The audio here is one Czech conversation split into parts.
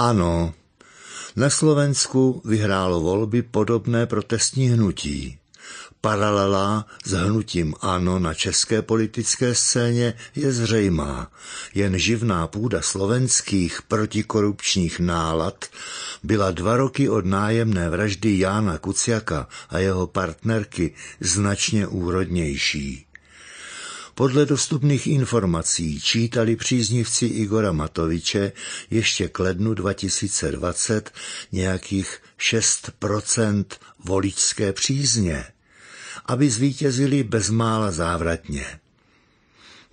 Ano, na Slovensku vyhrálo volby podobné protestní hnutí. Paralela s hnutím ANO na české politické scéně je zřejmá. Jen živná půda slovenských protikorupčních nálad byla dva roky od nájemné vraždy Jána Kuciaka a jeho partnerky značně úrodnější. Podle dostupných informací čítali příznivci Igora Matoviče ještě k lednu 2020 nějakých 6% voličské přízně, aby zvítězili bezmála závratně.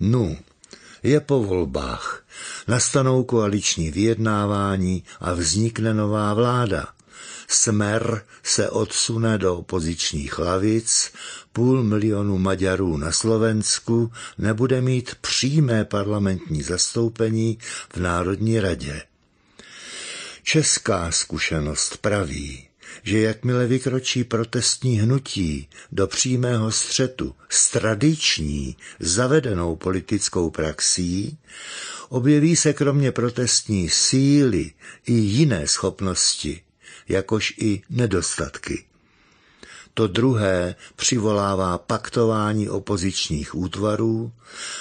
Nu, je po volbách. Nastanou koaliční vyjednávání a vznikne nová vláda – Smer se odsune do opozičních lavic, půl milionu Maďarů na Slovensku nebude mít přímé parlamentní zastoupení v Národní radě. Česká zkušenost praví, že jakmile vykročí protestní hnutí do přímého střetu s tradiční zavedenou politickou praxí, objeví se kromě protestní síly i jiné schopnosti, jakož i nedostatky. To druhé přivolává paktování opozičních útvarů,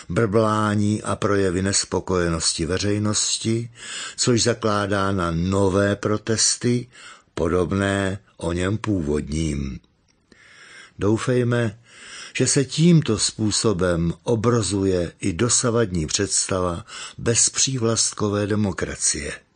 brblání a projevy nespokojenosti veřejnosti, což zakládá na nové protesty, podobné o něm původním. Doufejme, že se tímto způsobem obrazuje i dosavadní představa bezpřívlastkové demokracie.